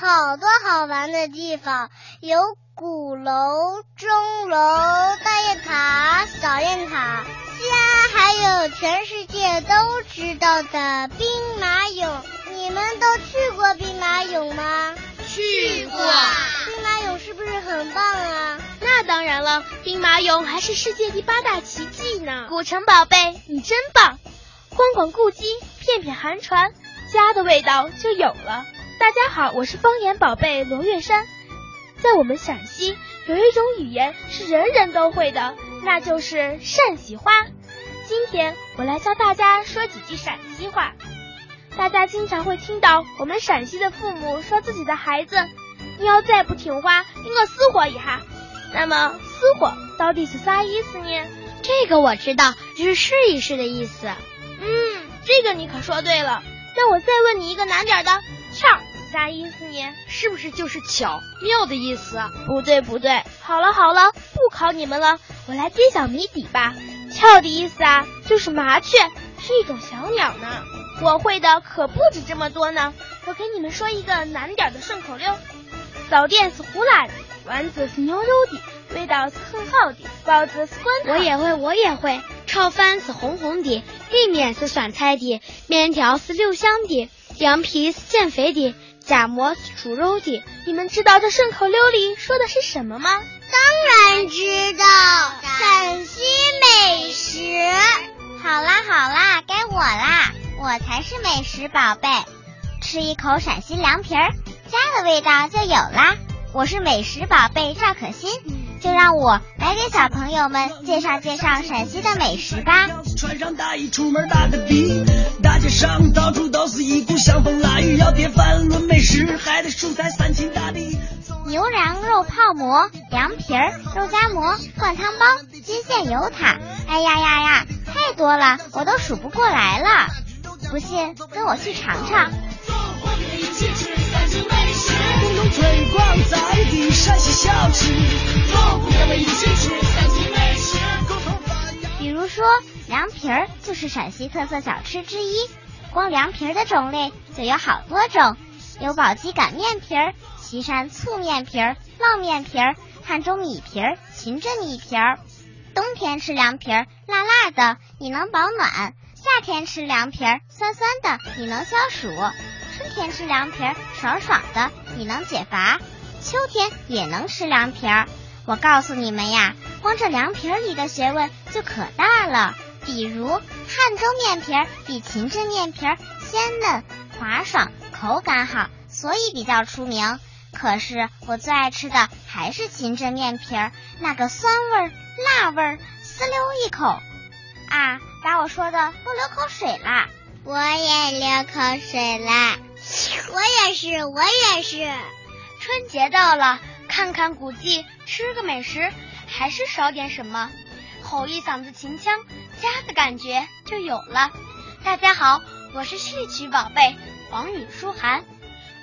好多好玩的地方，有鼓楼、钟楼、大雁塔、小雁塔，西安还有全世界都知道的兵马俑。你们都去过兵马俑吗？去过。兵马俑是不是很棒啊？那当然了，兵马俑还是世界第八大奇迹呢。古城宝贝，你真棒！逛逛故居，片片寒蝉，家的味道就有了。大家好，我是方言宝贝罗月山。在我们陕西，有一种语言是人人都会的，那就是陕西话。今天我来教大家说几句陕西话。大家经常会听到我们陕西的父母说自己的孩子：“你要再不听话，给我死活一下。”那么“死活”到底是啥意思呢？这个我知道，就是试一试的意思。嗯，这个你可说对了。那我再问你一个难点的，“巧”啥意思呢？是不是就是巧妙的意思？不对，不对。好了好了，不考你们了，我来揭晓谜底吧。巧的意思啊，就是麻雀，是一种小鸟呢。我会的可不止这么多呢，我给你们说一个难点的顺口溜：早点是胡辣的，丸子是牛肉的，味道是很好的，包子是滚烫。我也会，我也会。炒饭是红红的，里面是酸菜的，面条是六香的，凉皮是减肥的，甲馍煮肉的。你们知道这顺口溜里说的是什么吗？当然知道，陕西美食。好啦好啦，该我啦。我才是美食宝贝，吃一口陕西凉皮儿，家的味道就有啦。我是美食宝贝赵可欣，就让我来给小朋友们介绍介绍陕西的美食吧。穿上大衣出门打个的，大街上到处都是一股香风腊雨，要点饭论美食，还得蔬菜三秦大地。牛羊肉泡馍、凉皮儿、肉夹馍、灌汤包、金线油塔，哎呀呀呀，太多了，我都数不过来了。不信，跟我去尝尝。比如说，凉皮儿就是陕西特色小吃之一。光凉皮儿的种类就有好多种，有宝鸡擀面皮儿、岐山醋面皮儿、烙面皮儿、汉中米皮儿、秦镇米皮儿。冬天吃凉皮儿，辣辣的，你能保暖。夏天吃凉皮儿，酸酸的，你能消暑；春天吃凉皮儿，爽爽的，你能解乏；秋天也能吃凉皮儿。我告诉你们呀，光这凉皮儿里的学问就可大了。比如汉中面皮儿比秦镇面皮儿鲜嫩滑爽，口感好，所以比较出名。可是我最爱吃的还是秦镇面皮儿，那个酸味儿、辣味儿，滋溜一口。啊，把我说的都流口水啦！我也流口水啦！我也是，我也是。春节到了，看看古迹，吃个美食，还是少点什么，吼一嗓子秦腔，家的感觉就有了。大家好，我是戏曲宝贝王允舒涵，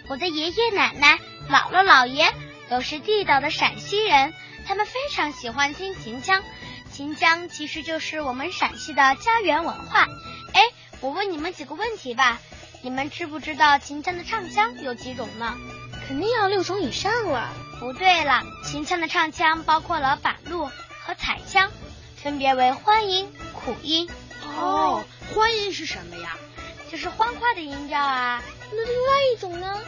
我的爷爷奶奶、姥姥姥爷都是地道的陕西人，他们非常喜欢听秦腔。秦腔其实就是我们陕西的家园文化。哎，我问你们几个问题吧，你们知不知道秦腔的唱腔有几种呢？肯定要六种以上了。不对了，秦腔的唱腔包括了板路和彩腔，分别为欢音、苦音。哦，欢音是什么呀？就是欢快的音调啊。那另外一种呢？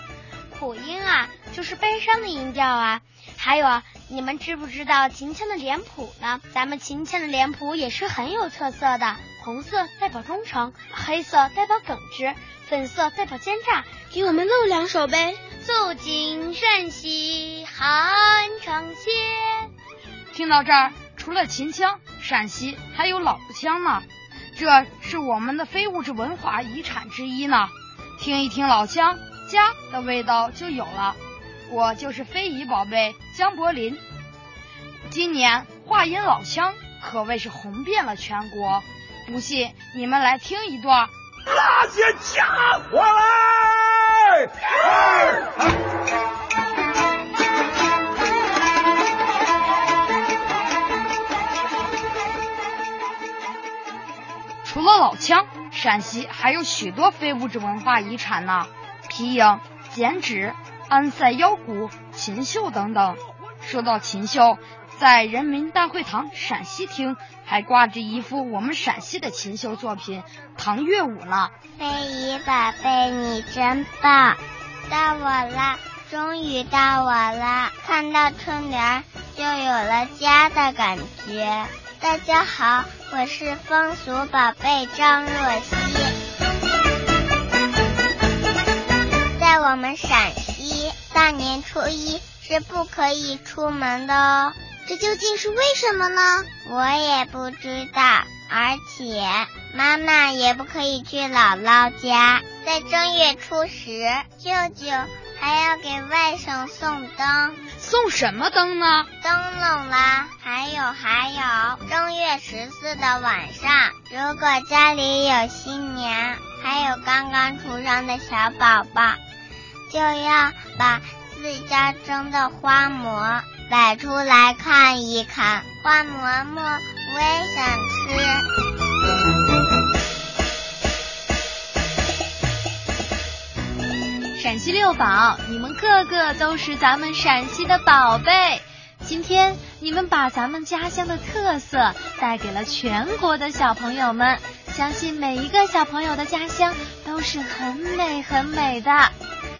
苦音啊，就是悲伤的音调啊。还有啊，你们知不知道秦腔的脸谱呢？咱们秦腔的脸谱也是很有特色的，红色代表忠诚，黑色代表耿直，粉色代表奸诈。给我们露两手呗！走进陕西汉唱线。听到这儿，除了秦腔，陕西还有老腔呢，这是我们的非物质文化遗产之一呢。听一听老腔，家的味道就有了。我就是非遗宝贝江柏林，今年话音老腔可谓是红遍了全国。不信你们来听一段，那些家伙除了老腔，陕西还有许多非物质文化遗产呢，皮影、剪纸。安塞腰鼓、琴绣等等。说到琴绣，在人民大会堂陕西厅还挂着一幅我们陕西的琴绣作品《唐乐舞》呢。飞姨宝贝，你真棒！到我了，终于到我了！看到春联就有了家的感觉。大家好，我是风俗宝贝张若曦。在我们陕西，大年初一是不可以出门的哦。这究竟是为什么呢？我也不知道。而且妈妈也不可以去姥姥家。在正月初十，舅舅还要给外甥送灯。送什么灯呢？灯笼啦。还有还有，正月十四的晚上，如果家里有新娘，还有刚刚出生的小宝宝，就要把自家蒸的花馍摆出来看一看。花馍馍，我也想吃。陕西六宝，你们个个都是咱们陕西的宝贝。今天你们把咱们家乡的特色带给了全国的小朋友们，相信每一个小朋友的家乡都是很美很美的。